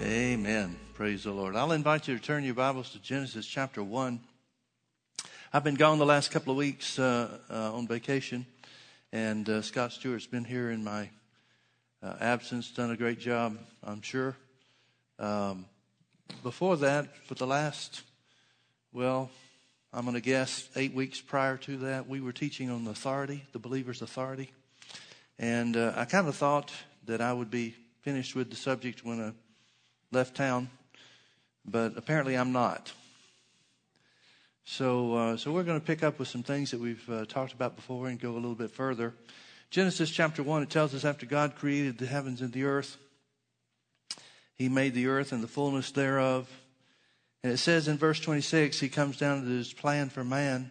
Amen. Praise the Lord. I'll invite you to turn your Bibles to Genesis chapter 1. I've been gone the last couple of weeks uh, uh, on vacation, and uh, Scott Stewart's been here in my uh, absence, done a great job, I'm sure. Um, before that, for the last, well, I'm going to guess eight weeks prior to that, we were teaching on the authority, the believer's authority. And uh, I kind of thought that I would be finished with the subject when I left town, but apparently I'm not. So, uh, so we're going to pick up with some things that we've uh, talked about before and go a little bit further. Genesis chapter 1, it tells us after God created the heavens and the earth, He made the earth and the fullness thereof. And it says in verse 26, He comes down to His plan for man,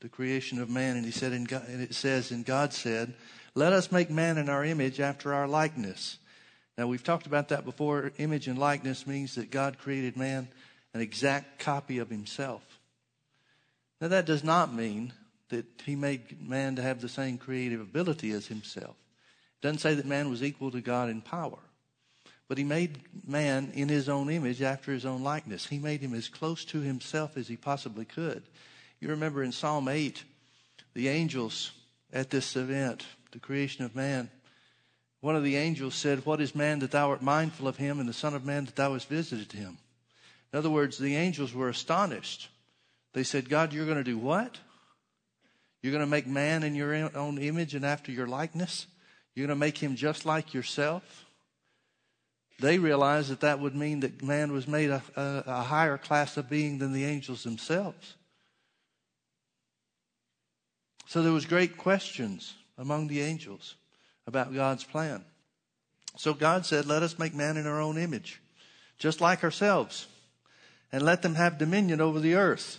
the creation of man, and He said, God, and it says, and God said, Let us make man in our image after our likeness. Now, we've talked about that before. Image and likeness means that God created man an exact copy of himself. Now, that does not mean that he made man to have the same creative ability as himself. It doesn't say that man was equal to God in power. But he made man in his own image after his own likeness. He made him as close to himself as he possibly could. You remember in Psalm 8, the angels at this event, the creation of man, one of the angels said, What is man that thou art mindful of him, and the Son of Man that thou hast visited him? In other words, the angels were astonished. They said, God, you're going to do what? You're going to make man in your own image and after your likeness? You're going to make him just like yourself? They realized that that would mean that man was made a, a, a higher class of being than the angels themselves. So there was great questions among the angels about God's plan. So God said, Let us make man in our own image, just like ourselves, and let them have dominion over the earth.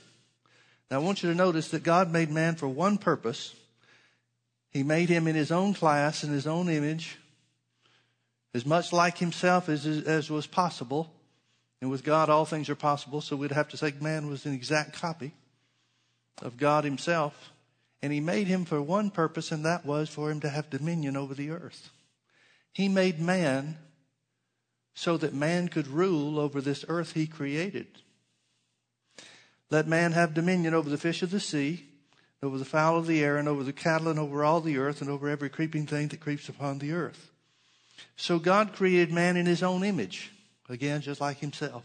Now I want you to notice that God made man for one purpose. He made him in his own class, in his own image, as much like himself as, as was possible. And with God, all things are possible, so we'd have to say man was an exact copy of God himself. And he made him for one purpose, and that was for him to have dominion over the earth. He made man so that man could rule over this earth he created. Let man have dominion over the fish of the sea, over the fowl of the air, and over the cattle, and over all the earth, and over every creeping thing that creeps upon the earth. So God created man in his own image, again, just like himself.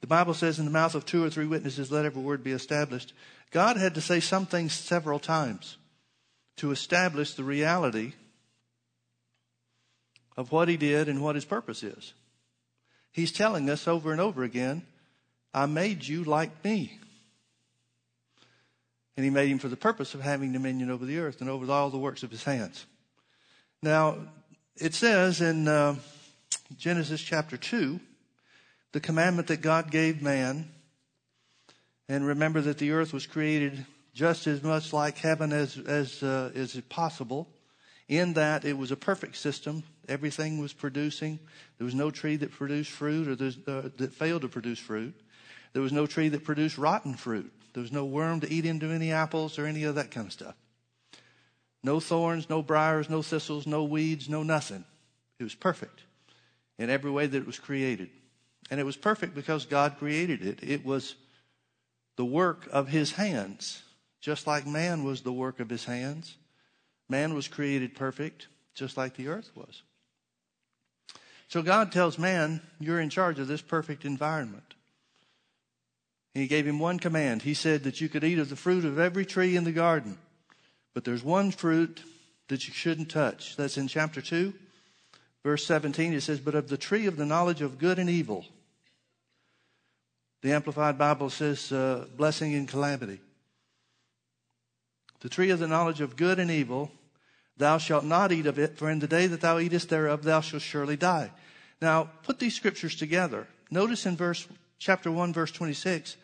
The Bible says, in the mouth of two or three witnesses, let every word be established. God had to say some things several times to establish the reality of what he did and what his purpose is. He's telling us over and over again, I made you like me. And he made him for the purpose of having dominion over the earth and over all the works of his hands. Now, it says in uh, Genesis chapter 2, the commandment that God gave man and remember that the earth was created just as much like heaven as, as uh, is possible, in that it was a perfect system. Everything was producing. There was no tree that produced fruit or uh, that failed to produce fruit. There was no tree that produced rotten fruit. There was no worm to eat into any apples or any of that kind of stuff. No thorns, no briars, no thistles, no weeds, no nothing. It was perfect in every way that it was created. And it was perfect because God created it. It was the work of his hands, just like man was the work of his hands. Man was created perfect, just like the earth was. So God tells man, You're in charge of this perfect environment. he gave him one command. He said that you could eat of the fruit of every tree in the garden, but there's one fruit that you shouldn't touch. That's in chapter 2, verse 17. It says, But of the tree of the knowledge of good and evil, the Amplified Bible says uh, blessing and calamity. The tree of the knowledge of good and evil, thou shalt not eat of it, for in the day that thou eatest thereof, thou shalt surely die. Now, put these scriptures together. Notice in verse, chapter 1, verse 26,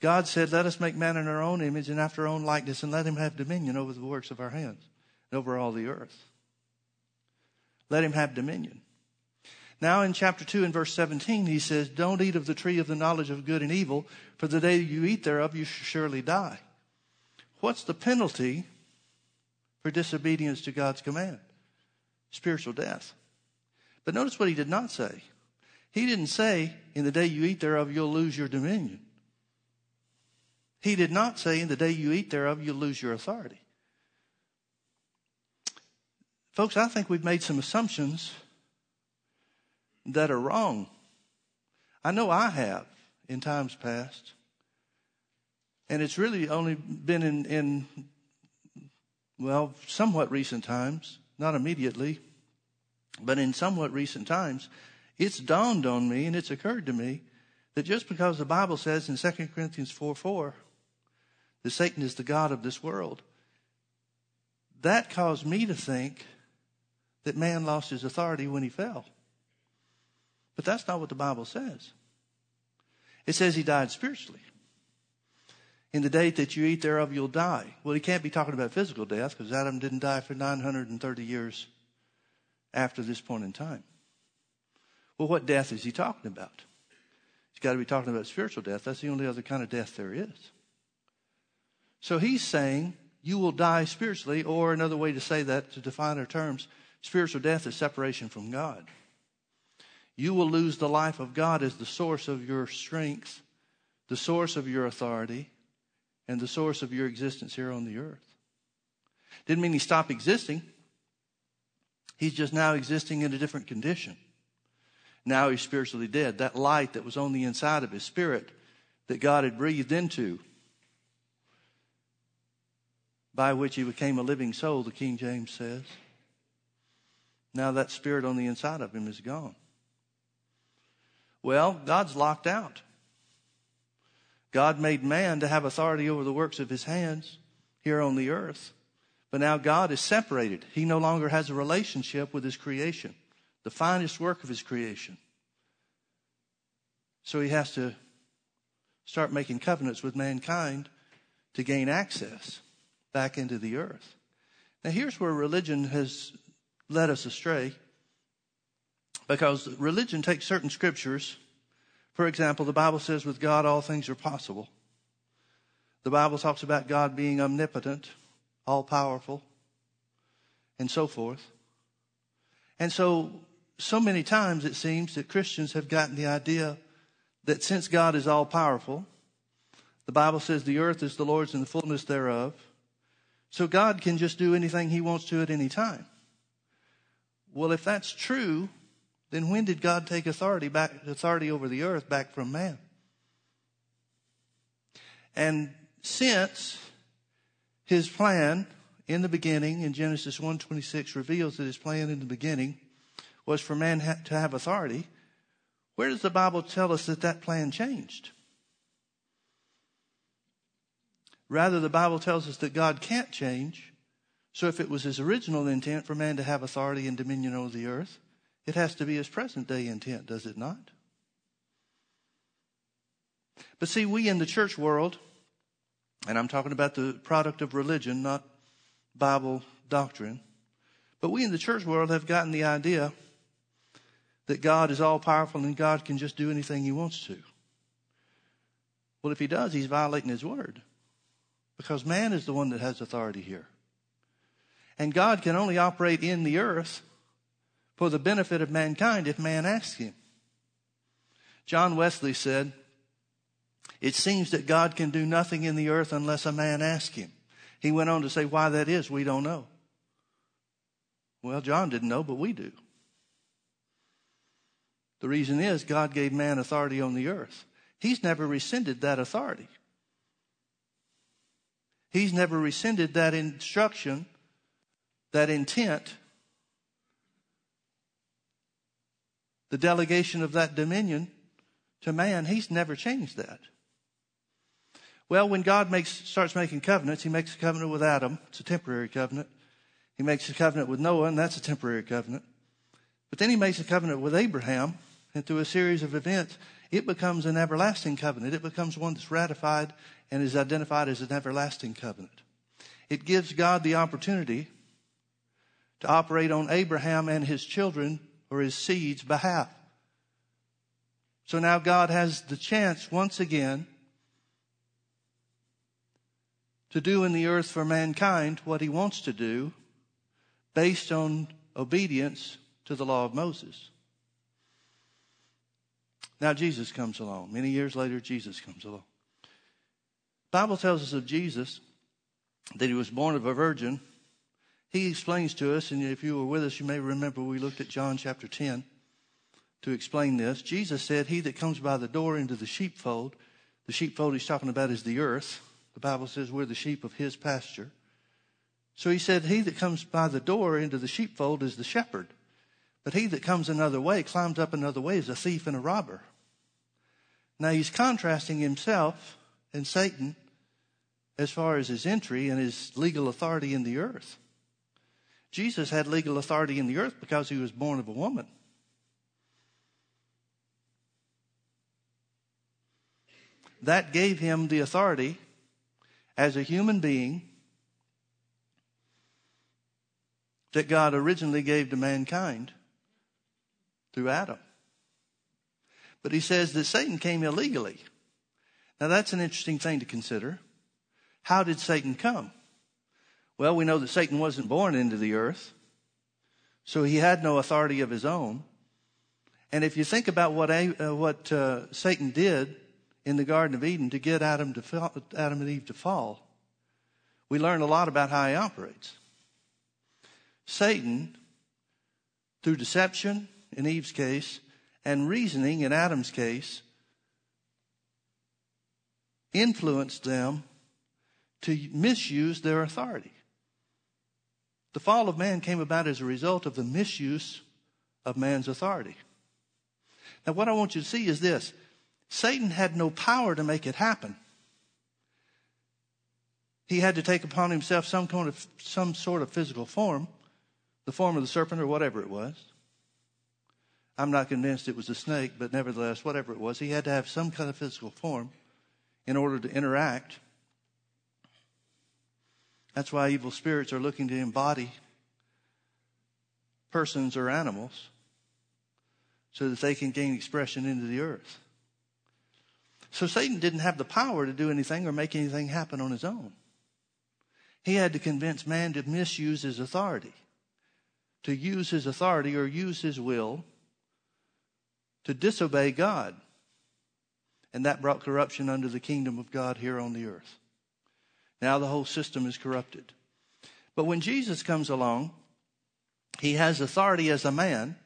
God said, Let us make man in our own image and after our own likeness, and let him have dominion over the works of our hands and over all the earth. Let him have dominion. Now in chapter 2 and verse 17, he says, Don't eat of the tree of the knowledge of good and evil, for the day you eat thereof, you shall surely die. What's the penalty for disobedience to God's command? Spiritual death. But notice what he did not say. He didn't say, in the day you eat thereof, you'll lose your dominion. He did not say, in the day you eat thereof, you'll lose your authority. Folks, I think we've made some assumptions that are wrong. I know I have in times past. And it's really only been in, in well, somewhat recent times, not immediately, but in somewhat recent times, it's dawned on me and it's occurred to me that just because the Bible says in 2 Corinthians 4 4 that Satan is the God of this world, that caused me to think that man lost his authority when he fell. But that's not what the Bible says. It says he died spiritually. In the day that you eat thereof, you'll die. Well, he can't be talking about physical death because Adam didn't die for 930 years after this point in time. Well, what death is he talking about? He's got to be talking about spiritual death. That's the only other kind of death there is. So he's saying you will die spiritually, or another way to say that, to define our terms, spiritual death is separation from God. You will lose the life of God as the source of your strength, the source of your authority, and the source of your existence here on the earth. Didn't mean he stopped existing. He's just now existing in a different condition. Now he's spiritually dead. That light that was on the inside of his spirit that God had breathed into, by which he became a living soul, the King James says. Now that spirit on the inside of him is gone. Well, God's locked out. God made man to have authority over the works of his hands here on the earth. But now God is separated. He no longer has a relationship with his creation, the finest work of his creation. So he has to start making covenants with mankind to gain access back into the earth. Now, here's where religion has led us astray because religion takes certain scriptures for example, the Bible says with God all things are possible. The Bible talks about God being omnipotent, all powerful, and so forth. And so, so many times it seems that Christians have gotten the idea that since God is all powerful, the Bible says the earth is the Lord's and the fullness thereof. So God can just do anything he wants to at any time. Well, if that's true, then when did God take authority back authority over the earth back from man? And since his plan in the beginning in Genesis 1:26 reveals that his plan in the beginning was for man to have authority, where does the Bible tell us that that plan changed? Rather, the Bible tells us that God can't change. So if it was his original intent for man to have authority and dominion over the earth, it has to be his present day intent, does it not? But see, we in the church world, and I'm talking about the product of religion, not Bible doctrine, but we in the church world have gotten the idea that God is all powerful and God can just do anything he wants to. Well, if he does, he's violating his word because man is the one that has authority here. And God can only operate in the earth for the benefit of mankind if man asks him. John Wesley said, It seems that God can do nothing in the earth unless a man asks him. He went on to say, Why that is, we don't know. Well, John didn't know, but we do. The reason is God gave man authority on the earth. He's never rescinded that authority. He's never rescinded that instruction, that intent the delegation of that dominion to man, he's never changed that. Well, when God makes, starts making covenants, he makes a covenant with Adam. It's a temporary covenant. He makes a covenant with Noah, and that's a temporary covenant. But then he makes a covenant with Abraham, and through a series of events, it becomes an everlasting covenant. It becomes one that's ratified and is identified as an everlasting covenant. It gives God the opportunity to operate on Abraham and his children or his seed's behalf. So now God has the chance once again to do in the earth for mankind what he wants to do based on obedience to the law of Moses. Now Jesus comes along. Many years later, Jesus comes along. Bible tells us of Jesus that he was born of a virgin. He explains to us, and if you were with us, you may remember we looked at John chapter 10 to explain this. Jesus said, He that comes by the door into the sheepfold, the sheepfold he's talking about is the earth. The Bible says we're the sheep of his pasture. So he said, He that comes by the door into the sheepfold is the shepherd. But he that comes another way, climbs up another way, is a thief and a robber. Now he's contrasting himself and Satan as far as his entry and his legal authority in the earth. Jesus had legal authority in the earth because he was born of a woman. That gave him the authority as a human being that God originally gave to mankind through Adam. But he says that Satan came illegally. Now that's an interesting thing to consider. How did Satan come? Well, we know that Satan wasn't born into the earth, so he had no authority of his own. And if you think about what, uh, what uh, Satan did in the Garden of Eden to get Adam, to fall, Adam and Eve to fall, we learn a lot about how he operates. Satan, through deception in Eve's case and reasoning in Adam's case, influenced them to misuse their authority. The fall of man came about as a result of the misuse of man's authority. Now, what I want you to see is this Satan had no power to make it happen. He had to take upon himself some, kind of, some sort of physical form, the form of the serpent or whatever it was. I'm not convinced it was a snake, but nevertheless, whatever it was, he had to have some kind of physical form in order to interact that's why evil spirits are looking to embody persons or animals so that they can gain expression into the earth. So Satan didn't have the power to do anything or make anything happen on his own. He had to convince man to misuse his authority, to use his authority or use his will to disobey God. And that brought corruption under the kingdom of God here on the earth. Now the whole system is corrupted. But when Jesus comes along, he has authority as a man,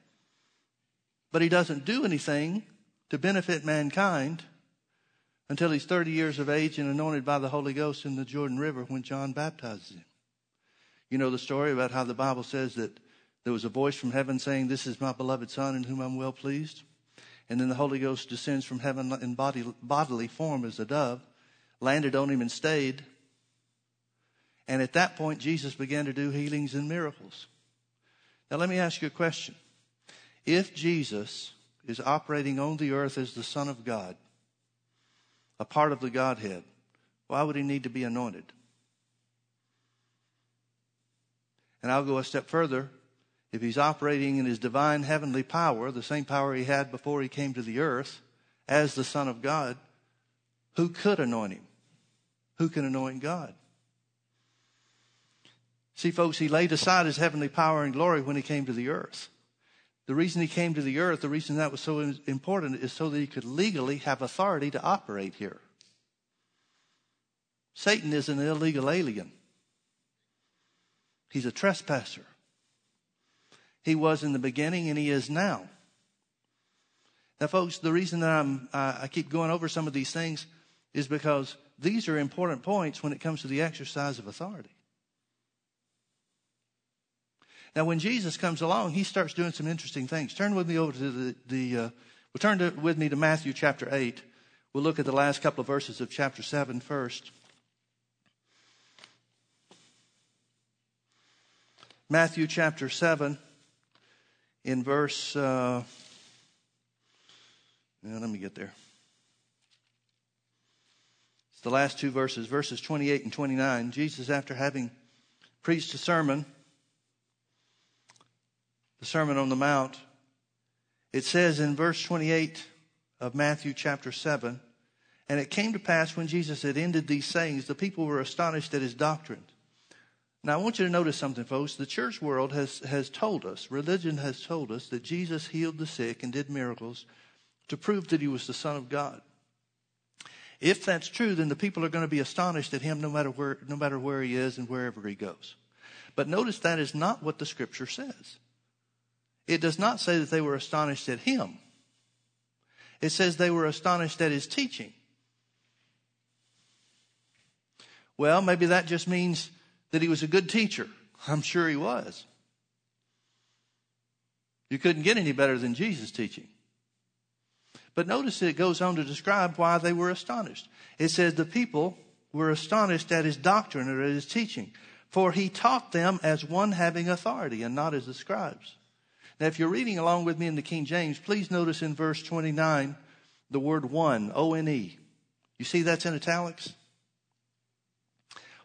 but he doesn't do anything to benefit mankind until he's 30 years of age and anointed by the Holy Ghost in the Jordan River when John baptizes him. You know the story about how the Bible says that there was a voice from heaven saying, This is my beloved Son in whom I'm well pleased. And then the Holy Ghost descends from heaven in body, bodily form as a dove, landed on him and stayed. And at that point, Jesus began to do healings and miracles. Now, let me ask you a question. If Jesus is operating on the earth as the Son of God, a part of the Godhead, why would he need to be anointed? And I'll go a step further. If he's operating in his divine heavenly power, the same power he had before he came to the earth, as the Son of God, who could anoint him? Who can anoint God? See, folks, he laid aside his heavenly power and glory when he came to the earth. The reason he came to the earth, the reason that was so important, is so that he could legally have authority to operate here. Satan is an illegal alien. He's a trespasser. He was in the beginning and he is now. Now, folks, the reason that I'm, I keep going over some of these things is because these are important points when it comes to the exercise of authority. Now, when Jesus comes along, he starts doing some interesting things. Turn with me over to the, the uh, well, turn to, with me to Matthew chapter 8. We'll look at the last couple of verses of chapter 7 first. Matthew chapter 7, in verse, uh, let me get there. It's the last two verses, verses 28 and 29. Jesus, after having preached a sermon, the Sermon on the Mount, it says in verse 28 of Matthew chapter 7, and it came to pass when Jesus had ended these sayings, the people were astonished at his doctrine. Now, I want you to notice something, folks. The church world has, has told us, religion has told us, that Jesus healed the sick and did miracles to prove that he was the Son of God. If that's true, then the people are going to be astonished at him no matter where, no matter where he is and wherever he goes. But notice that is not what the scripture says. It does not say that they were astonished at him. It says they were astonished at his teaching. Well, maybe that just means that he was a good teacher. I'm sure he was. You couldn't get any better than Jesus' teaching. But notice it goes on to describe why they were astonished. It says the people were astonished at his doctrine or at his teaching, for he taught them as one having authority and not as the scribes. Now, if you're reading along with me in the King James, please notice in verse 29 the word one, O N E. You see that's in italics?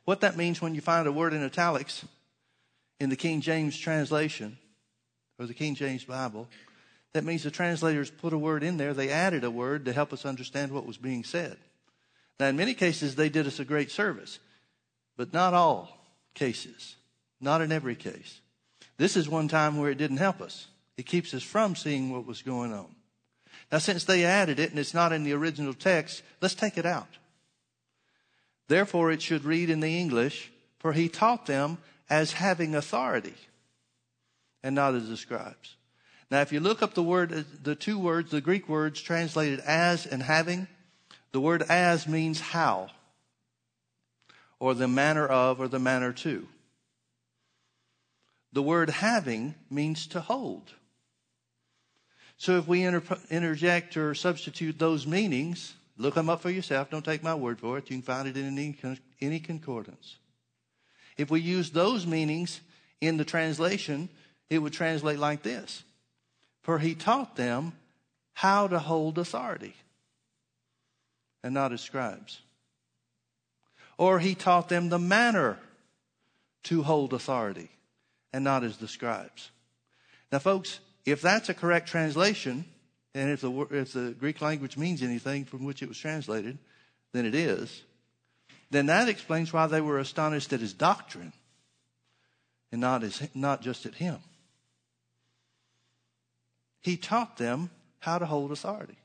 What that means when you find a word in italics in the King James translation or the King James Bible, that means the translators put a word in there. They added a word to help us understand what was being said. Now, in many cases, they did us a great service, but not all cases, not in every case. This is one time where it didn't help us. It keeps us from seeing what was going on. Now, since they added it and it's not in the original text, let's take it out. Therefore, it should read in the English, for he taught them as having authority and not as the scribes. Now, if you look up the word, the two words, the Greek words translated as and having, the word as means how, or the manner of, or the manner to. The word having means to hold. So if we inter- interject or substitute those meanings, look them up for yourself. Don't take my word for it. You can find it in any, any concordance. If we use those meanings in the translation, it would translate like this For he taught them how to hold authority and not as scribes. Or he taught them the manner to hold authority and not as the scribes. Now, folks, if that's a correct translation, and if the, if the Greek language means anything from which it was translated, then it is, then that explains why they were astonished at his doctrine and not, not just at him. He taught them how to hold authority.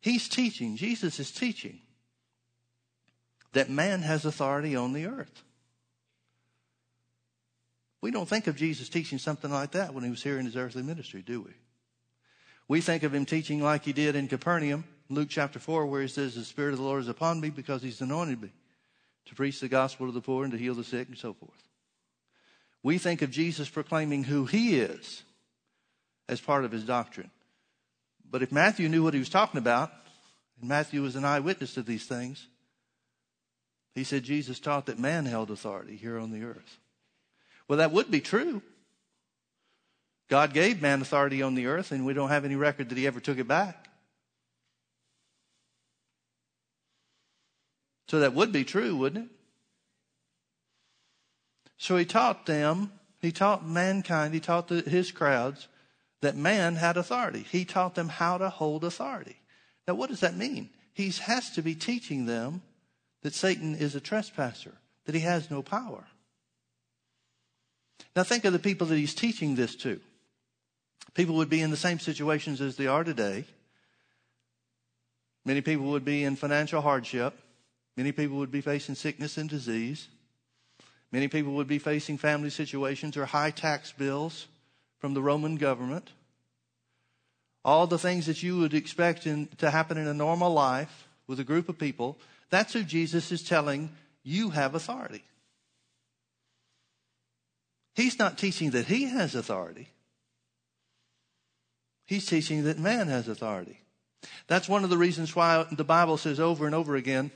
He's teaching, Jesus is teaching that man has authority on the earth. We don't think of Jesus teaching something like that when he was here in his earthly ministry, do we? We think of him teaching like he did in Capernaum, Luke chapter 4, where he says, The Spirit of the Lord is upon me because he's anointed me to preach the gospel to the poor and to heal the sick and so forth. We think of Jesus proclaiming who he is as part of his doctrine. But if Matthew knew what he was talking about, and Matthew was an eyewitness to these things, he said Jesus taught that man held authority here on the earth. Well, that would be true. God gave man authority on the earth, and we don't have any record that he ever took it back. So that would be true, wouldn't it? So he taught them, he taught mankind, he taught the, his crowds that man had authority. He taught them how to hold authority. Now, what does that mean? He has to be teaching them that Satan is a trespasser, that he has no power. Now, think of the people that he's teaching this to. People would be in the same situations as they are today. Many people would be in financial hardship. Many people would be facing sickness and disease. Many people would be facing family situations or high tax bills from the Roman government. All the things that you would expect in, to happen in a normal life with a group of people, that's who Jesus is telling you have authority. He's not teaching that he has authority. He's teaching that man has authority. That's one of the reasons why the Bible says over and over again,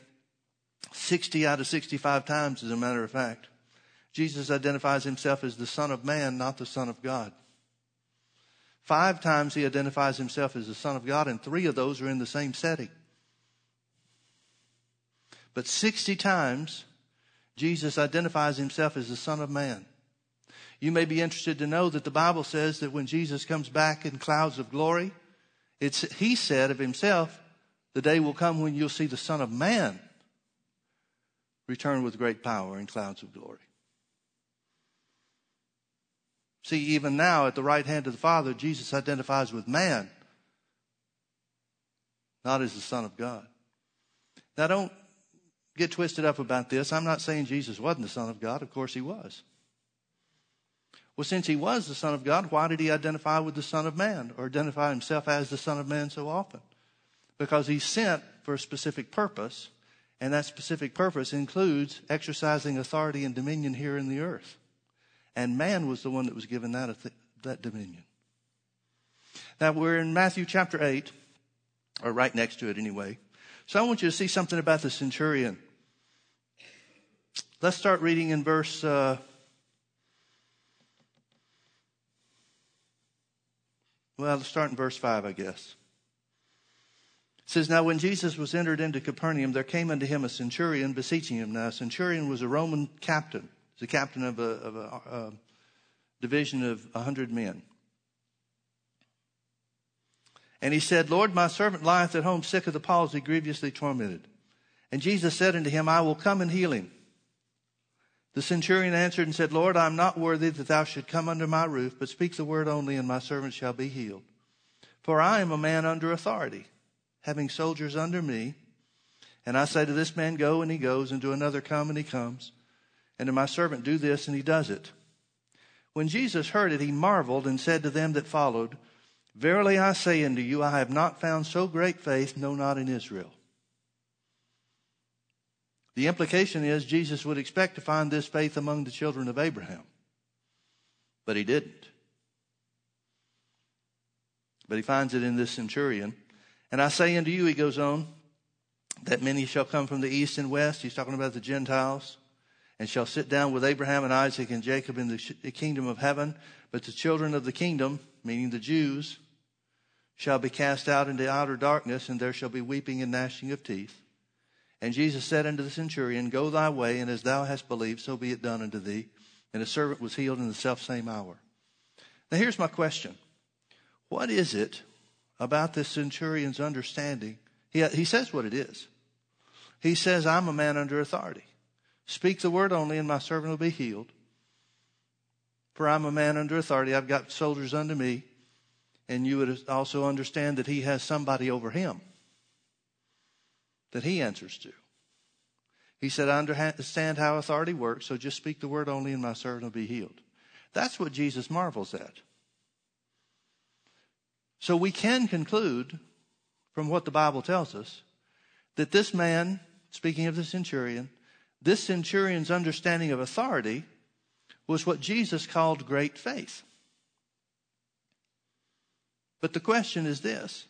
60 out of 65 times, as a matter of fact, Jesus identifies himself as the Son of Man, not the Son of God. Five times he identifies himself as the Son of God, and three of those are in the same setting. But 60 times, Jesus identifies himself as the Son of Man. You may be interested to know that the Bible says that when Jesus comes back in clouds of glory, it's, he said of himself, the day will come when you'll see the Son of Man return with great power in clouds of glory. See, even now at the right hand of the Father, Jesus identifies with man, not as the Son of God. Now, don't get twisted up about this. I'm not saying Jesus wasn't the Son of God. Of course, he was. Well, since he was the Son of God, why did he identify with the Son of Man or identify himself as the Son of Man so often? Because he's sent for a specific purpose, and that specific purpose includes exercising authority and dominion here in the earth. And man was the one that was given that, that dominion. Now, we're in Matthew chapter 8, or right next to it anyway. So I want you to see something about the centurion. Let's start reading in verse. Uh, well, let's start in verse 5, I guess. It says, Now when Jesus was entered into Capernaum, there came unto him a centurion beseeching him. Now, a centurion was a Roman captain, the captain of a, of a, a division of a hundred men. And he said, Lord, my servant lieth at home sick of the palsy, grievously tormented. And Jesus said unto him, I will come and heal him. The centurion answered and said, Lord, I am not worthy that thou should come under my roof, but speak the word only, and my servant shall be healed. For I am a man under authority, having soldiers under me. And I say to this man, Go, and he goes, and to another, Come, and he comes. And to my servant, Do this, and he does it. When Jesus heard it, he marveled and said to them that followed, Verily I say unto you, I have not found so great faith, no, not in Israel. The implication is Jesus would expect to find this faith among the children of Abraham. But he didn't. But he finds it in this centurion. And I say unto you, he goes on, that many shall come from the east and west. He's talking about the Gentiles. And shall sit down with Abraham and Isaac and Jacob in the kingdom of heaven. But the children of the kingdom, meaning the Jews, shall be cast out into outer darkness, and there shall be weeping and gnashing of teeth. And Jesus said unto the centurion, Go thy way, and as thou hast believed, so be it done unto thee. And the servant was healed in the selfsame hour. Now here's my question. What is it about this centurion's understanding? He, he says what it is. He says, I'm a man under authority. Speak the word only, and my servant will be healed. For I'm a man under authority. I've got soldiers under me and you would also understand that he has somebody over him that he answers to. He said, I understand how authority works, so just speak the word only, and my servant will be healed. That's what Jesus marvels at. So we can conclude from what the Bible tells us that this man, speaking of the centurion, this centurion's understanding of authority was what Jesus called great faith. But the question is this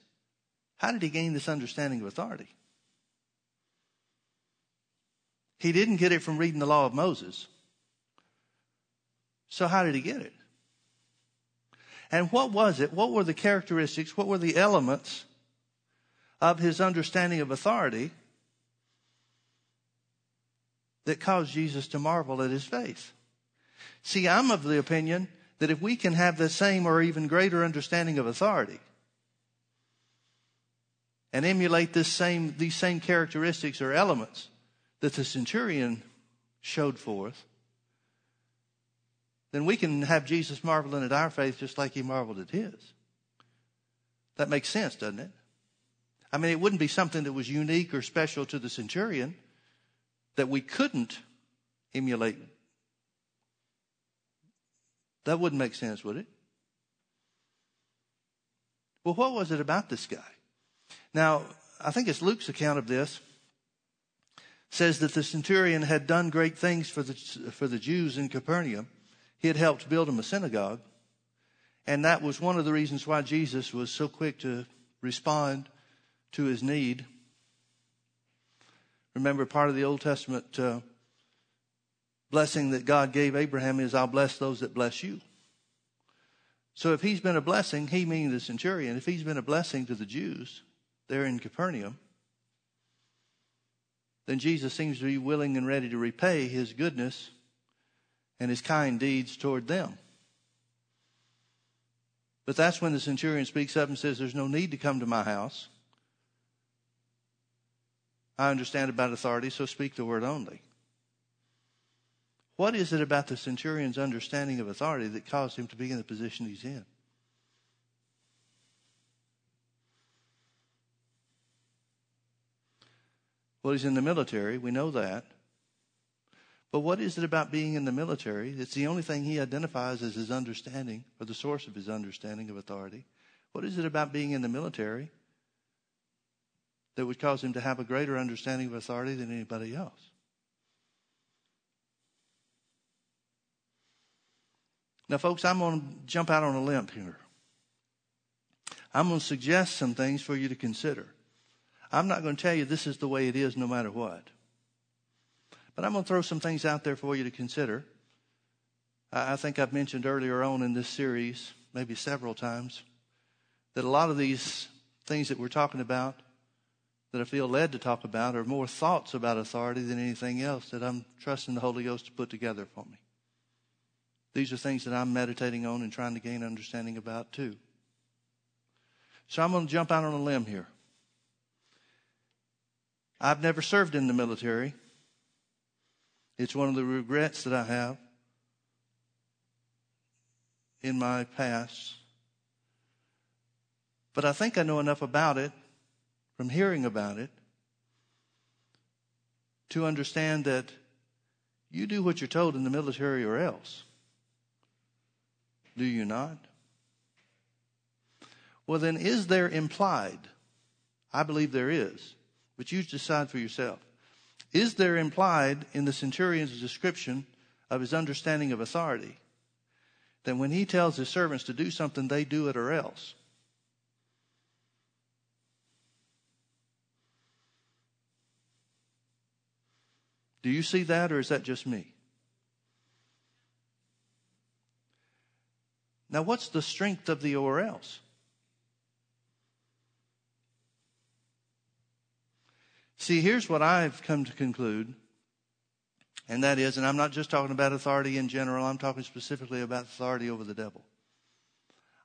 how did he gain this understanding of authority? He didn't get it from reading the law of Moses. So, how did he get it? And what was it? What were the characteristics? What were the elements of his understanding of authority that caused Jesus to marvel at his faith? See, I'm of the opinion that if we can have the same or even greater understanding of authority and emulate this same, these same characteristics or elements that the centurion showed forth, then we can have Jesus marveling at our faith just like he marveled at his. That makes sense, doesn't it? I mean, it wouldn't be something that was unique or special to the centurion that we couldn't emulate that wouldn't make sense, would it? Well, what was it about this guy? Now, I think it's Luke's account of this says that the centurion had done great things for the, for the Jews in Capernaum. He had helped build them a synagogue. And that was one of the reasons why Jesus was so quick to respond to his need. Remember, part of the Old Testament uh, blessing that God gave Abraham is, I'll bless those that bless you. So if he's been a blessing, he meaning the centurion, if he's been a blessing to the Jews there in Capernaum, then Jesus seems to be willing and ready to repay his goodness and his kind deeds toward them. But that's when the centurion speaks up and says, There's no need to come to my house. I understand about authority, so speak the word only. What is it about the centurion's understanding of authority that caused him to be in the position he's in? Well, he's in the military. We know that. But what is it about being in the military? It's the only thing he identifies as his understanding or the source of his understanding of authority. What is it about being in the military that would cause him to have a greater understanding of authority than anybody else? Now, folks, I'm going to jump out on a limb here. I'm going to suggest some things for you to consider. I'm not going to tell you this is the way it is no matter what. But I'm going to throw some things out there for you to consider. I think I've mentioned earlier on in this series, maybe several times, that a lot of these things that we're talking about, that I feel led to talk about, are more thoughts about authority than anything else that I'm trusting the Holy Ghost to put together for me. These are things that I'm meditating on and trying to gain understanding about too. So I'm going to jump out on a limb here. I've never served in the military. It's one of the regrets that I have in my past. But I think I know enough about it from hearing about it to understand that you do what you're told in the military or else. Do you not? Well, then, is there implied? I believe there is, but you decide for yourself. Is there implied in the centurion's description of his understanding of authority that when he tells his servants to do something, they do it or else? Do you see that, or is that just me? Now, what's the strength of the or else? See, here's what I've come to conclude, and that is, and I'm not just talking about authority in general, I'm talking specifically about authority over the devil.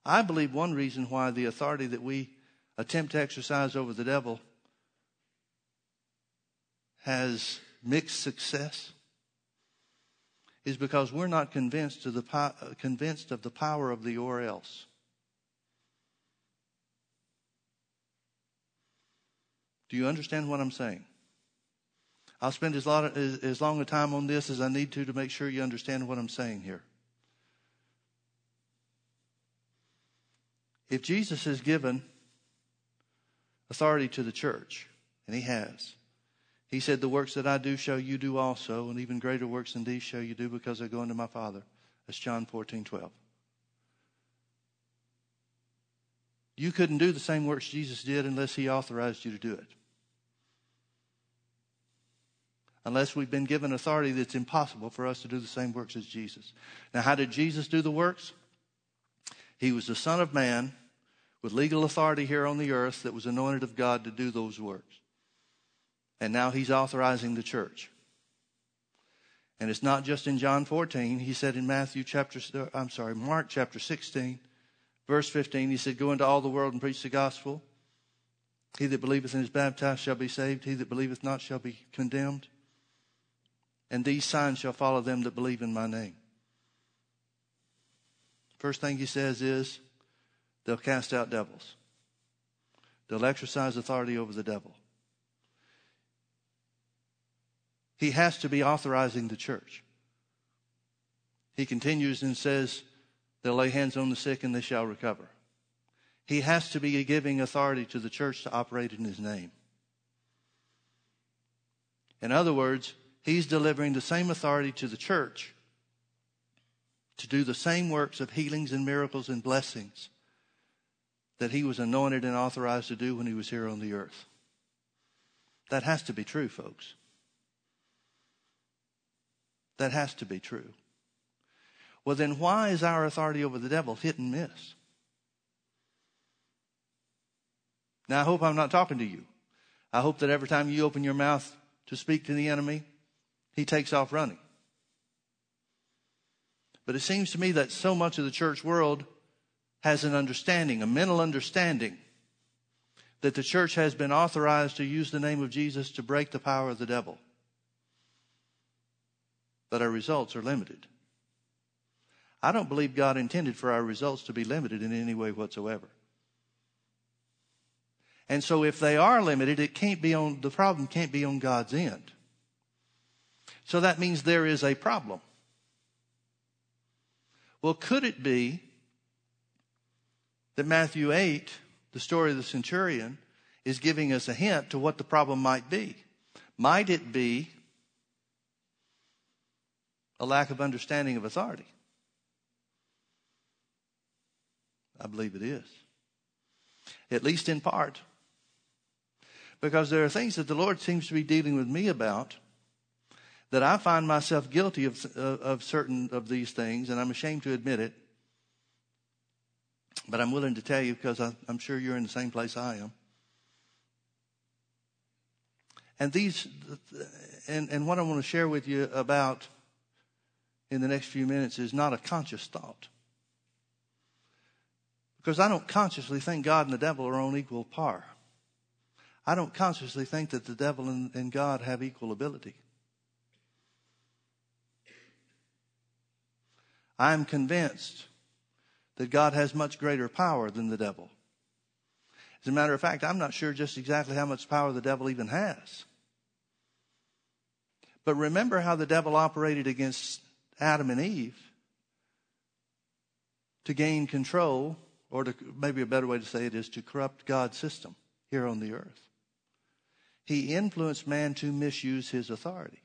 I believe one reason why the authority that we attempt to exercise over the devil has mixed success is because we're not convinced of the, convinced of the power of the or else. Do you understand what I'm saying? I'll spend as long, as, as long a time on this as I need to to make sure you understand what I'm saying here. If Jesus has given authority to the church, and he has, he said, The works that I do show you do also, and even greater works than these show you do because I go unto my Father. That's John 14, 12. You couldn't do the same works Jesus did unless he authorized you to do it. Unless we've been given authority that's impossible for us to do the same works as Jesus. Now, how did Jesus do the works? He was the Son of Man with legal authority here on the earth that was anointed of God to do those works. And now he's authorizing the church. And it's not just in John 14. He said in Matthew chapter, uh, I'm sorry, Mark chapter 16, verse 15, he said, Go into all the world and preach the gospel. He that believeth and is baptized shall be saved. He that believeth not shall be condemned. And these signs shall follow them that believe in my name. First thing he says is, they'll cast out devils. They'll exercise authority over the devil. He has to be authorizing the church. He continues and says, They'll lay hands on the sick and they shall recover. He has to be giving authority to the church to operate in his name. In other words, he's delivering the same authority to the church to do the same works of healings and miracles and blessings that he was anointed and authorized to do when he was here on the earth. That has to be true, folks. That has to be true. Well, then why is our authority over the devil hit and miss? Now, I hope I'm not talking to you. I hope that every time you open your mouth to speak to the enemy, he takes off running. But it seems to me that so much of the church world has an understanding, a mental understanding, that the church has been authorized to use the name of Jesus to break the power of the devil but our results are limited. I don't believe God intended for our results to be limited in any way whatsoever. And so if they are limited, it can't be on, the problem can't be on God's end. So that means there is a problem. Well, could it be that Matthew 8, the story of the centurion, is giving us a hint to what the problem might be? Might it be a lack of understanding of authority? I believe it is. At least in part. Because there are things that the Lord seems to be dealing with me about that I find myself guilty of, uh, of certain of these things, and I'm ashamed to admit it. But I'm willing to tell you because I, I'm sure you're in the same place I am. And these, and, and what I want to share with you about in the next few minutes is not a conscious thought. Because I don't consciously think God and the devil are on equal par. I don't consciously think that the devil and, and God have equal ability. I am convinced that God has much greater power than the devil. As a matter of fact, I'm not sure just exactly how much power the devil even has. But remember how the devil operated against Adam and Eve to gain control, or to, maybe a better way to say it is to corrupt God's system here on the earth. He influenced man to misuse his authority.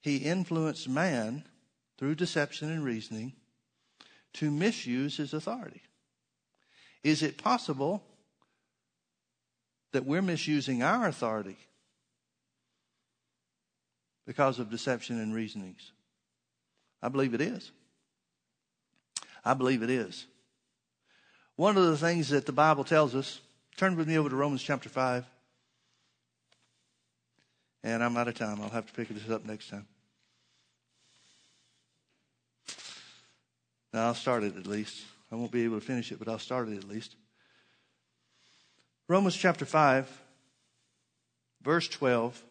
He influenced man through deception and reasoning to misuse his authority. Is it possible that we're misusing our authority because of deception and reasonings? I believe it is. I believe it is. One of the things that the Bible tells us, turn with me over to Romans chapter 5. And I'm out of time. I'll have to pick this up next time. Now, I'll start it at least. I won't be able to finish it, but I'll start it at least. Romans chapter 5, verse 12.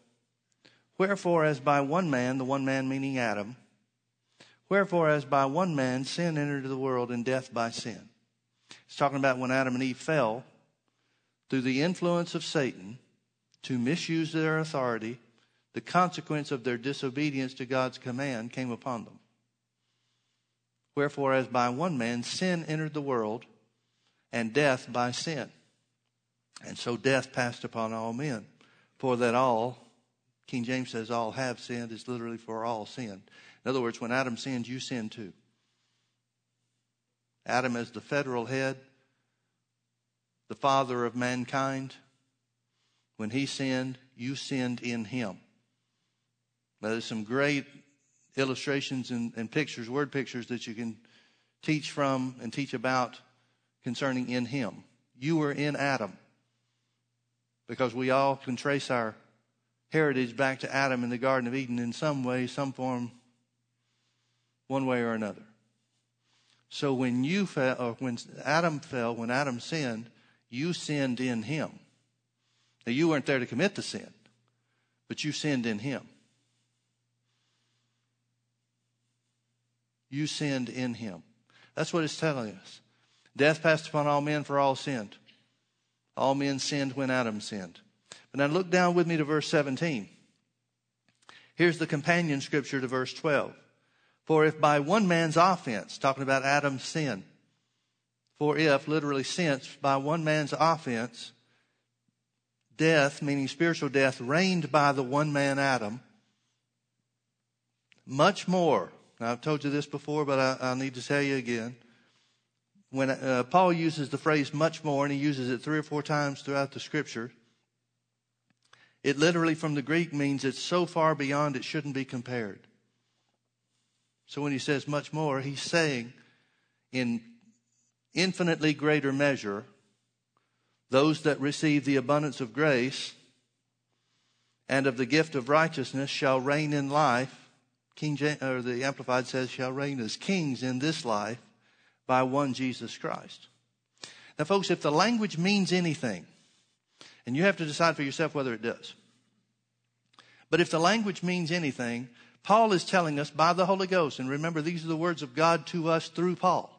Wherefore, as by one man, the one man meaning Adam, wherefore, as by one man sin entered into the world, and death by sin. It's talking about when Adam and Eve fell through the influence of Satan to misuse their authority, the consequence of their disobedience to God's command came upon them. Wherefore, as by one man sin entered the world, and death by sin. And so death passed upon all men, for that all King James says all have sinned is literally for all sinned. In other words, when Adam sinned, you sinned too. Adam is the federal head, the father of mankind, when he sinned, you sinned in him. Now, there's some great illustrations and, and pictures, word pictures that you can teach from and teach about concerning in him. You were in Adam because we all can trace our heritage back to Adam in the Garden of Eden in some way, some form, one way or another. So when you fell, or when Adam fell, when Adam sinned, you sinned in him. Now you weren't there to commit the sin, but you sinned in him. You sinned in him. That's what it's telling us. Death passed upon all men for all sinned. All men sinned when Adam sinned. But now look down with me to verse 17. Here's the companion scripture to verse 12. For if by one man's offense, talking about Adam's sin, for if, literally since, by one man's offense, death, meaning spiritual death, reigned by the one man Adam, much more. Now, I've told you this before, but I, I need to tell you again. When uh, Paul uses the phrase much more, and he uses it three or four times throughout the scripture, it literally from the Greek means it's so far beyond it shouldn't be compared. So when he says much more, he's saying in infinitely greater measure, those that receive the abundance of grace and of the gift of righteousness shall reign in life. King James, or the Amplified says, shall reign as kings in this life by one Jesus Christ. Now, folks, if the language means anything, and you have to decide for yourself whether it does. But if the language means anything, Paul is telling us by the Holy Ghost, and remember, these are the words of God to us through Paul.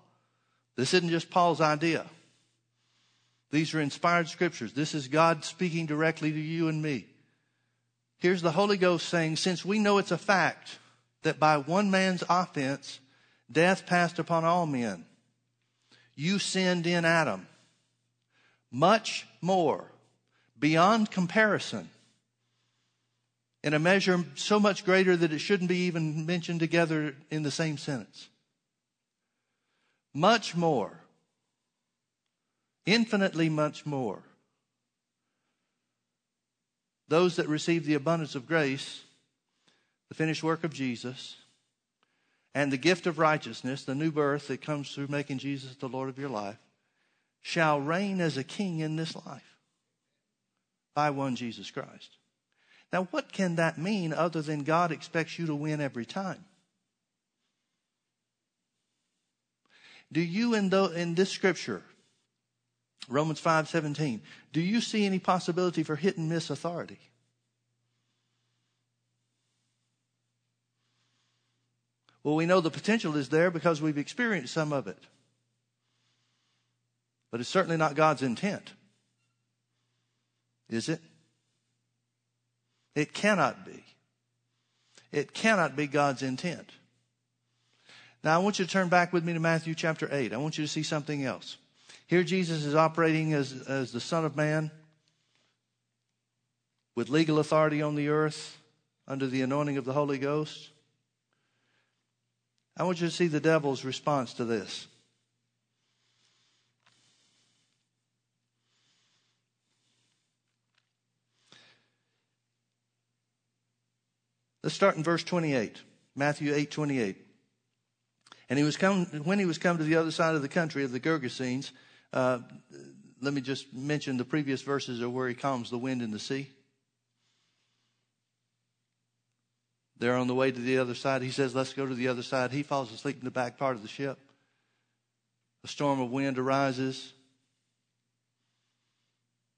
This isn't just Paul's idea. These are inspired scriptures. This is God speaking directly to you and me. Here's the Holy Ghost saying, since we know it's a fact that by one man's offense, death passed upon all men, you sinned in Adam. Much more, beyond comparison, in a measure so much greater that it shouldn't be even mentioned together in the same sentence. Much more infinitely much more. Those that receive the abundance of grace, the finished work of Jesus, and the gift of righteousness, the new birth that comes through making Jesus the Lord of your life, shall reign as a king in this life by one Jesus Christ. Now, what can that mean other than God expects you to win every time? Do you, in, the, in this scripture, Romans 5:17. Do you see any possibility for hit and miss authority? Well, we know the potential is there because we've experienced some of it. But it's certainly not God's intent. Is it? It cannot be. It cannot be God's intent. Now, I want you to turn back with me to Matthew chapter 8. I want you to see something else. Here, Jesus is operating as, as the Son of Man with legal authority on the earth under the anointing of the Holy Ghost. I want you to see the devil's response to this. Let's start in verse 28, Matthew 8 28. And he was come, when he was come to the other side of the country of the Gergesenes, uh, let me just mention the previous verses are where he calms the wind and the sea. They're on the way to the other side. He says, Let's go to the other side. He falls asleep in the back part of the ship. A storm of wind arises.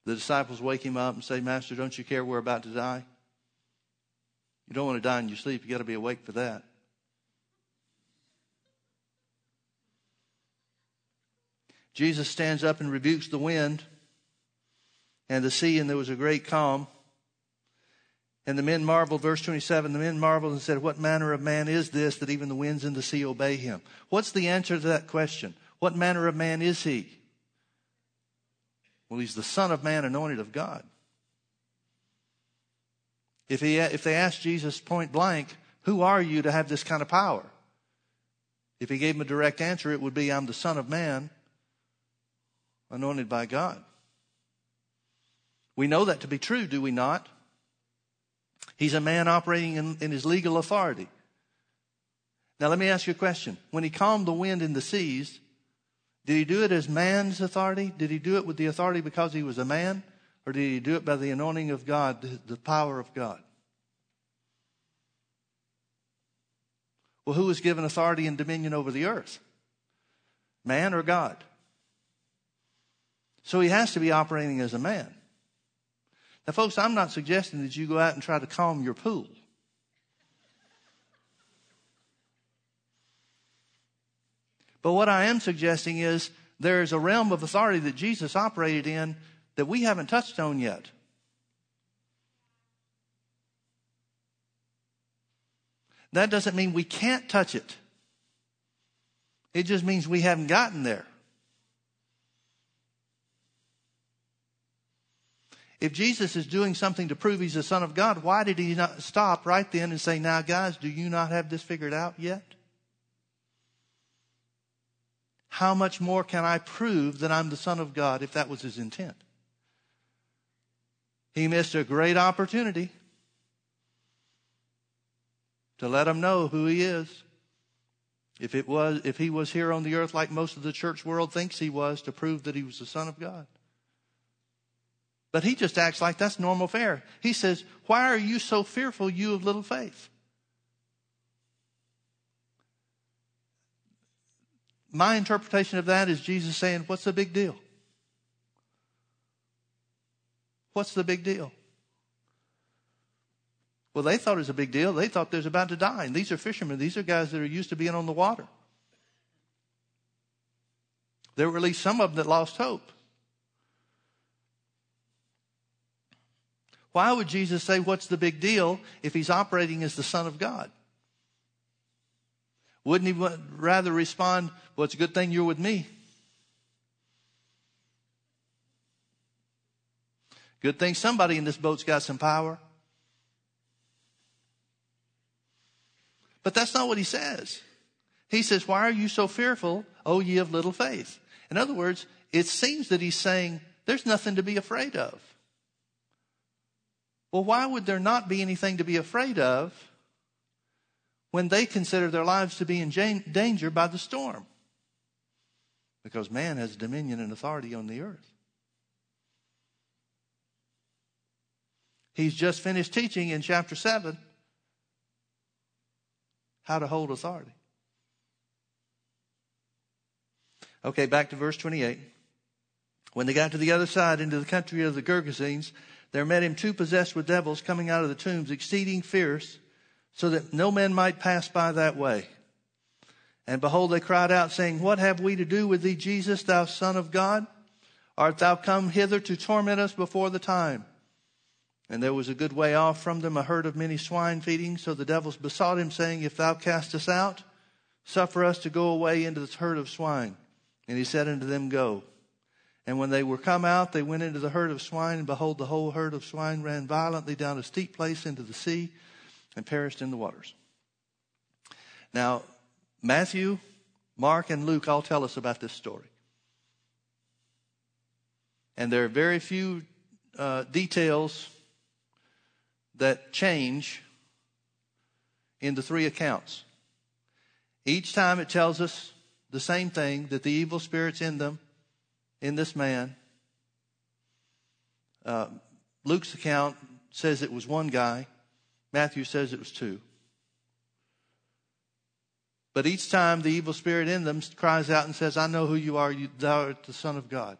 The disciples wake him up and say, Master, don't you care we're about to die? You don't want to die in your sleep. You got to be awake for that. Jesus stands up and rebukes the wind and the sea, and there was a great calm. And the men marveled, verse 27, the men marveled and said, What manner of man is this that even the winds and the sea obey him? What's the answer to that question? What manner of man is he? Well, he's the Son of Man, anointed of God. If, he, if they asked Jesus point blank, Who are you to have this kind of power? If he gave them a direct answer, it would be, I'm the Son of Man, anointed by God. We know that to be true, do we not? He's a man operating in, in, his legal authority. Now, let me ask you a question. When he calmed the wind and the seas, did he do it as man's authority? Did he do it with the authority because he was a man? Or did he do it by the anointing of God, the, power of God? Well, who was given authority and dominion over the earth? Man or God? So he has to be operating as a man. Now, folks, I'm not suggesting that you go out and try to calm your pool. But what I am suggesting is there is a realm of authority that Jesus operated in that we haven't touched on yet. That doesn't mean we can't touch it. It just means we haven't gotten there. If Jesus is doing something to prove he's the Son of God, why did he not stop right then and say, Now, guys, do you not have this figured out yet? How much more can I prove that I'm the Son of God if that was his intent? He missed a great opportunity to let them know who he is. If it was, if he was here on the earth like most of the church world thinks he was, to prove that he was the Son of God. But he just acts like that's normal fare. He says, Why are you so fearful, you of little faith? My interpretation of that is Jesus saying, What's the big deal? What's the big deal? Well, they thought it was a big deal. They thought they was about to die. And these are fishermen. These are guys that are used to being on the water. There were at least some of them that lost hope. Why would Jesus say, What's the big deal if he's operating as the Son of God? Wouldn't he rather respond, Well, it's a good thing you're with me? Good thing somebody in this boat's got some power. But that's not what he says. He says, Why are you so fearful, O ye of little faith? In other words, it seems that he's saying, There's nothing to be afraid of. Well, why would there not be anything to be afraid of when they consider their lives to be in danger by the storm? Because man has dominion and authority on the earth. He's just finished teaching in chapter 7 how to hold authority. Okay, back to verse 28. When they got to the other side into the country of the Gergesenes, there met him two possessed with devils coming out of the tombs, exceeding fierce, so that no man might pass by that way. And behold, they cried out, saying, What have we to do with thee, Jesus, thou Son of God? Art thou come hither to torment us before the time? And there was a good way off from them a herd of many swine feeding. So the devils besought him, saying, If thou cast us out, suffer us to go away into this herd of swine. And he said unto them, Go. And when they were come out, they went into the herd of swine, and behold, the whole herd of swine ran violently down a steep place into the sea and perished in the waters. Now, Matthew, Mark, and Luke all tell us about this story. And there are very few uh, details that change in the three accounts. Each time it tells us the same thing that the evil spirits in them, in this man. Uh, Luke's account says it was one guy, Matthew says it was two. But each time the evil spirit in them cries out and says, I know who you are, you, thou art the Son of God.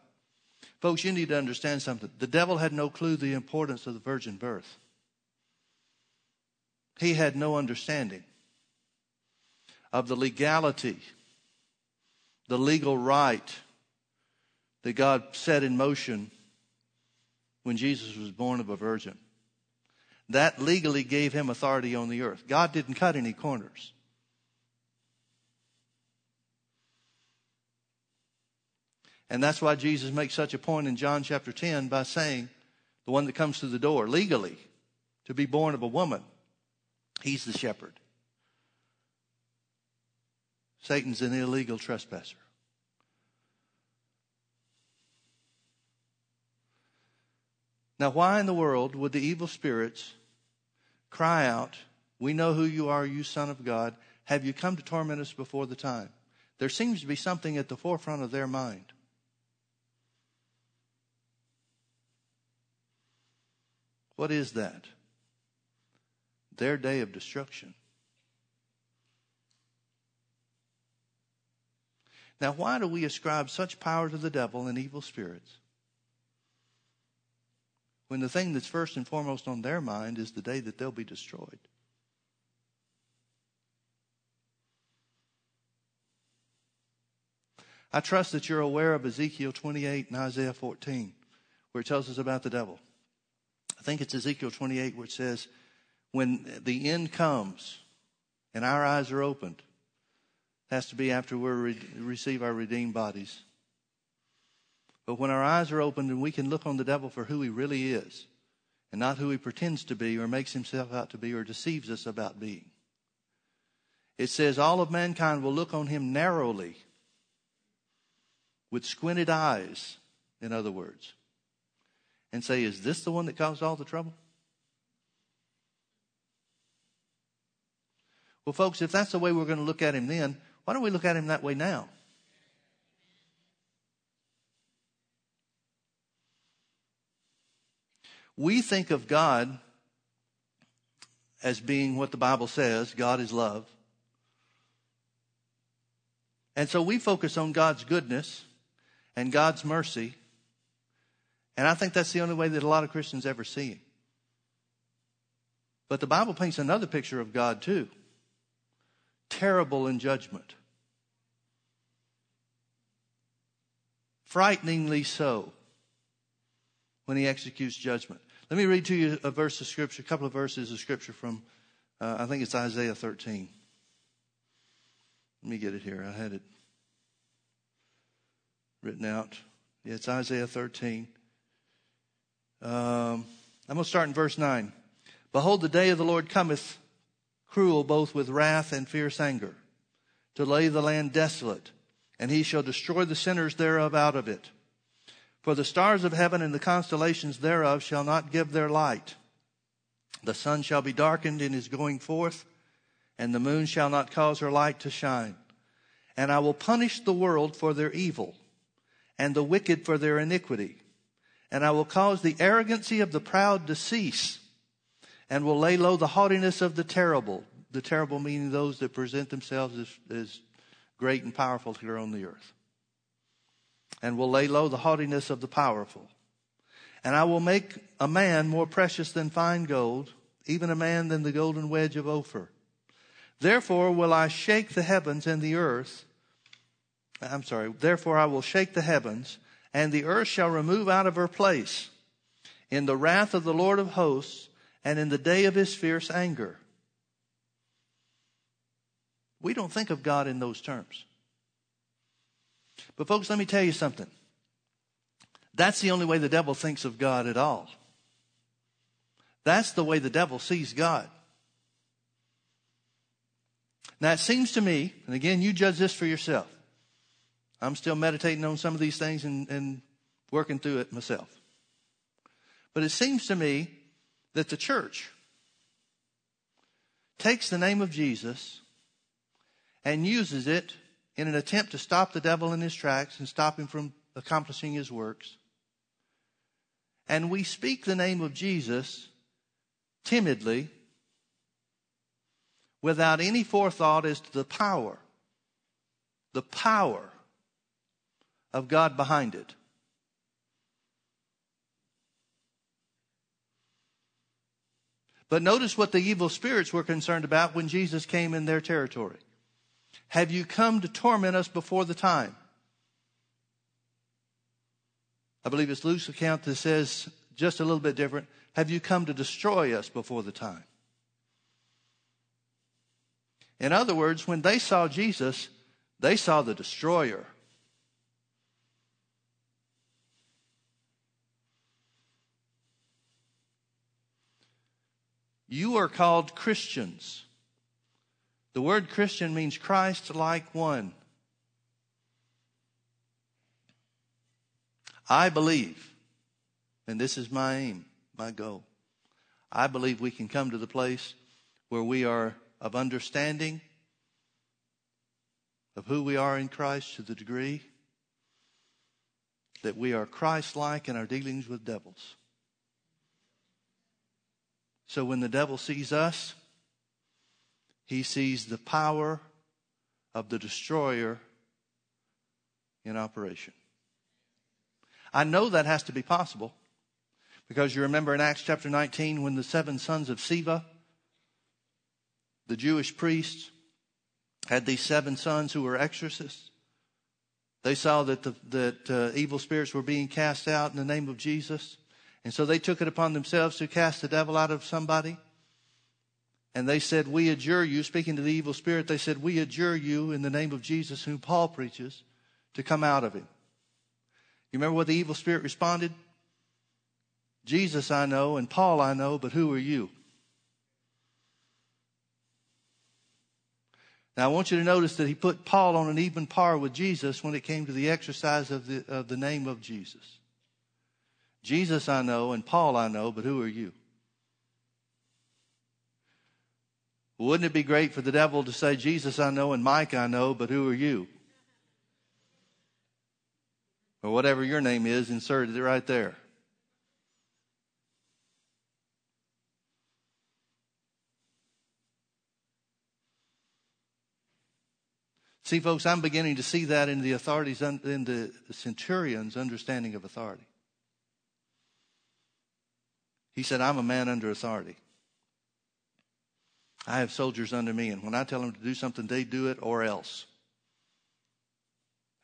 Folks, you need to understand something. The devil had no clue the importance of the virgin birth. He had no understanding of the legality, the legal right that God set in motion when Jesus was born of a virgin. That legally gave him authority on the earth. God didn't cut any corners. And that's why Jesus makes such a point in John chapter 10 by saying, the one that comes through the door legally to be born of a woman He's the shepherd. Satan's an illegal trespasser. Now, why in the world would the evil spirits cry out, We know who you are, you Son of God. Have you come to torment us before the time? There seems to be something at the forefront of their mind. What is that? Their day of destruction. Now, why do we ascribe such power to the devil and evil spirits when the thing that's first and foremost on their mind is the day that they'll be destroyed? I trust that you're aware of Ezekiel 28 and Isaiah 14, where it tells us about the devil. I think it's Ezekiel 28 which says, when the end comes and our eyes are opened, it has to be after we re- receive our redeemed bodies. But when our eyes are opened and we can look on the devil for who he really is and not who he pretends to be or makes himself out to be or deceives us about being. It says all of mankind will look on him narrowly with squinted eyes, in other words, and say, Is this the one that caused all the trouble? Well, folks, if that's the way we're going to look at him then, why don't we look at him that way now? We think of God as being what the Bible says God is love. And so we focus on God's goodness and God's mercy. And I think that's the only way that a lot of Christians ever see Him. But the Bible paints another picture of God too terrible in judgment. Frighteningly so when he executes judgment. Let me read to you a verse of scripture, a couple of verses of scripture from, uh, I think it's Isaiah 13. Let me get it here. I had it written out. Yeah, it's Isaiah 13. Um, I'm going to start in verse 9. Behold, the day of the Lord cometh cruel both with wrath and fierce anger, to lay the land desolate, and he shall destroy the sinners thereof out of it. For the stars of heaven and the constellations thereof shall not give their light. The sun shall be darkened in his going forth, and the moon shall not cause her light to shine. And I will punish the world for their evil, and the wicked for their iniquity. And I will cause the arrogancy of the proud to cease, and will lay low the haughtiness of the terrible. The terrible meaning those that present themselves as, as great and powerful here on the earth and will lay low the haughtiness of the powerful. And I will make a man more precious than fine gold, even a man than the golden wedge of Ophir. Therefore will I shake the heavens and the earth. I'm sorry. Therefore I will shake the heavens and the earth shall remove out of her place in the wrath of the Lord of hosts and in the day of his fierce anger. We don't think of God in those terms. But, folks, let me tell you something. That's the only way the devil thinks of God at all. That's the way the devil sees God. Now, it seems to me, and again, you judge this for yourself. I'm still meditating on some of these things and, and working through it myself. But it seems to me that the church takes the name of Jesus and uses it in an attempt to stop the devil in his tracks and stop him from accomplishing his works. And we speak the name of Jesus timidly without any forethought as to the power, the power of God behind it. But notice what the evil spirits were concerned about when Jesus came in their territory. Have you come to torment us before the time? I believe it's Luke's account that says just a little bit different. Have you come to destroy us before the time? In other words, when they saw Jesus, they saw the destroyer. You are called Christians. The word Christian means Christ like one. I believe, and this is my aim, my goal. I believe we can come to the place where we are of understanding of who we are in Christ to the degree that we are Christ like in our dealings with devils. So when the devil sees us, he sees the power of the destroyer in operation. I know that has to be possible because you remember in Acts chapter 19 when the seven sons of Sceva, the Jewish priests, had these seven sons who were exorcists. They saw that the, that uh, evil spirits were being cast out in the name of Jesus, and so they took it upon themselves to cast the devil out of somebody. And they said, We adjure you, speaking to the evil spirit, they said, We adjure you in the name of Jesus, whom Paul preaches, to come out of him. You remember what the evil spirit responded? Jesus I know, and Paul I know, but who are you? Now I want you to notice that he put Paul on an even par with Jesus when it came to the exercise of the, of the name of Jesus. Jesus I know, and Paul I know, but who are you? Wouldn't it be great for the devil to say, Jesus I know and Mike I know, but who are you? Or whatever your name is, inserted it right there. See, folks, I'm beginning to see that in the authorities, in the centurion's understanding of authority. He said, I'm a man under authority. I have soldiers under me, and when I tell them to do something, they do it or else.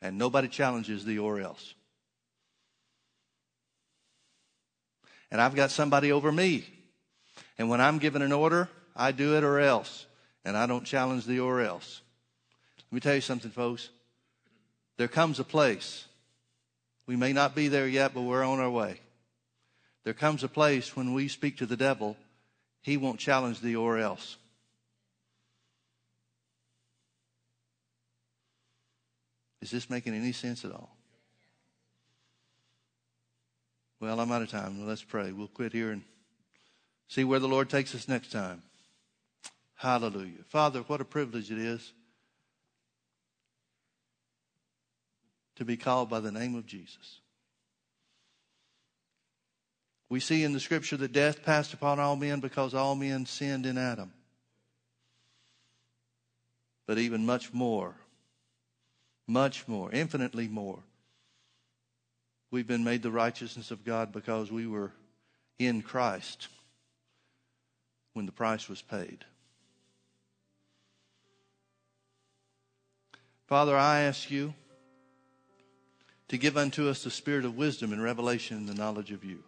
And nobody challenges the or else. And I've got somebody over me. And when I'm given an order, I do it or else. And I don't challenge the or else. Let me tell you something, folks. There comes a place. We may not be there yet, but we're on our way. There comes a place when we speak to the devil, he won't challenge the or else. Is this making any sense at all? Well, I'm out of time. Let's pray. We'll quit here and see where the Lord takes us next time. Hallelujah. Father, what a privilege it is to be called by the name of Jesus. We see in the scripture that death passed upon all men because all men sinned in Adam. But even much more, much more, infinitely more, we've been made the righteousness of God because we were in Christ when the price was paid. Father, I ask you to give unto us the spirit of wisdom and revelation and the knowledge of you.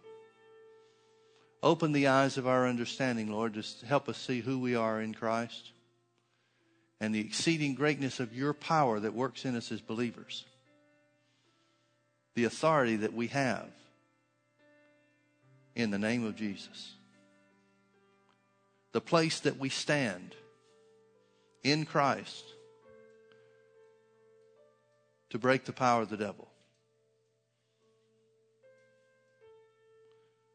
Open the eyes of our understanding, Lord, to help us see who we are in Christ and the exceeding greatness of your power that works in us as believers. The authority that we have in the name of Jesus. The place that we stand in Christ to break the power of the devil.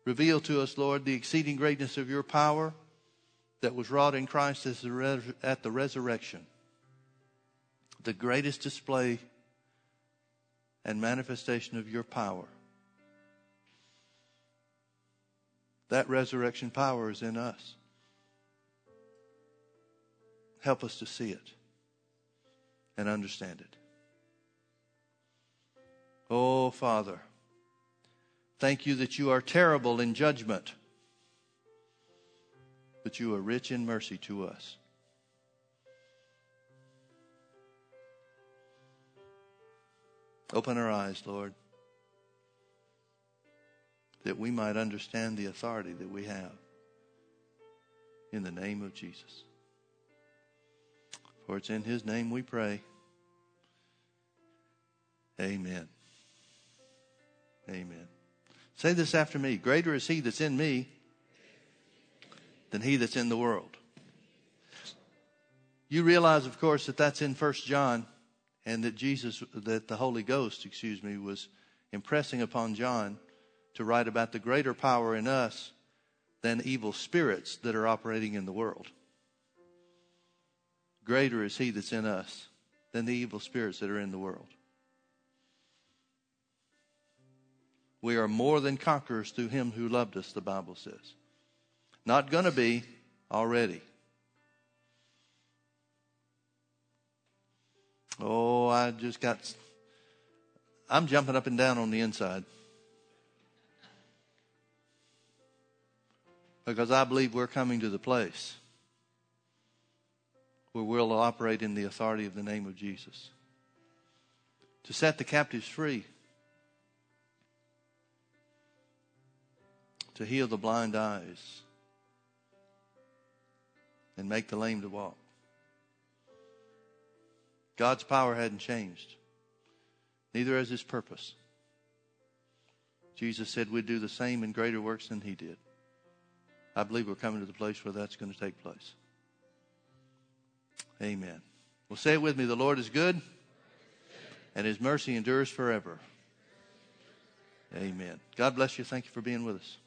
Reveal to us, Lord, the exceeding greatness of your power that was wrought in Christ at the resurrection. The greatest display and manifestation of your power. That resurrection power is in us. Help us to see it and understand it. Oh, Father. Thank you that you are terrible in judgment, but you are rich in mercy to us. Open our eyes, Lord, that we might understand the authority that we have. In the name of Jesus. For it's in his name we pray. Amen. Amen. Say this after me Greater is he that's in me than he that's in the world. You realize, of course, that that's in First John and that Jesus, that the Holy Ghost, excuse me, was impressing upon John to write about the greater power in us than evil spirits that are operating in the world. Greater is he that's in us than the evil spirits that are in the world. We are more than conquerors through him who loved us, the Bible says. Not going to be already. Oh, I just got, I'm jumping up and down on the inside. Because I believe we're coming to the place where we'll operate in the authority of the name of Jesus. To set the captives free. To heal the blind eyes and make the lame to walk. God's power hadn't changed. Neither has his purpose. Jesus said we'd do the same and greater works than he did. I believe we're coming to the place where that's going to take place. Amen. Well, say it with me. The Lord is good, and his mercy endures forever. Amen. God bless you. Thank you for being with us.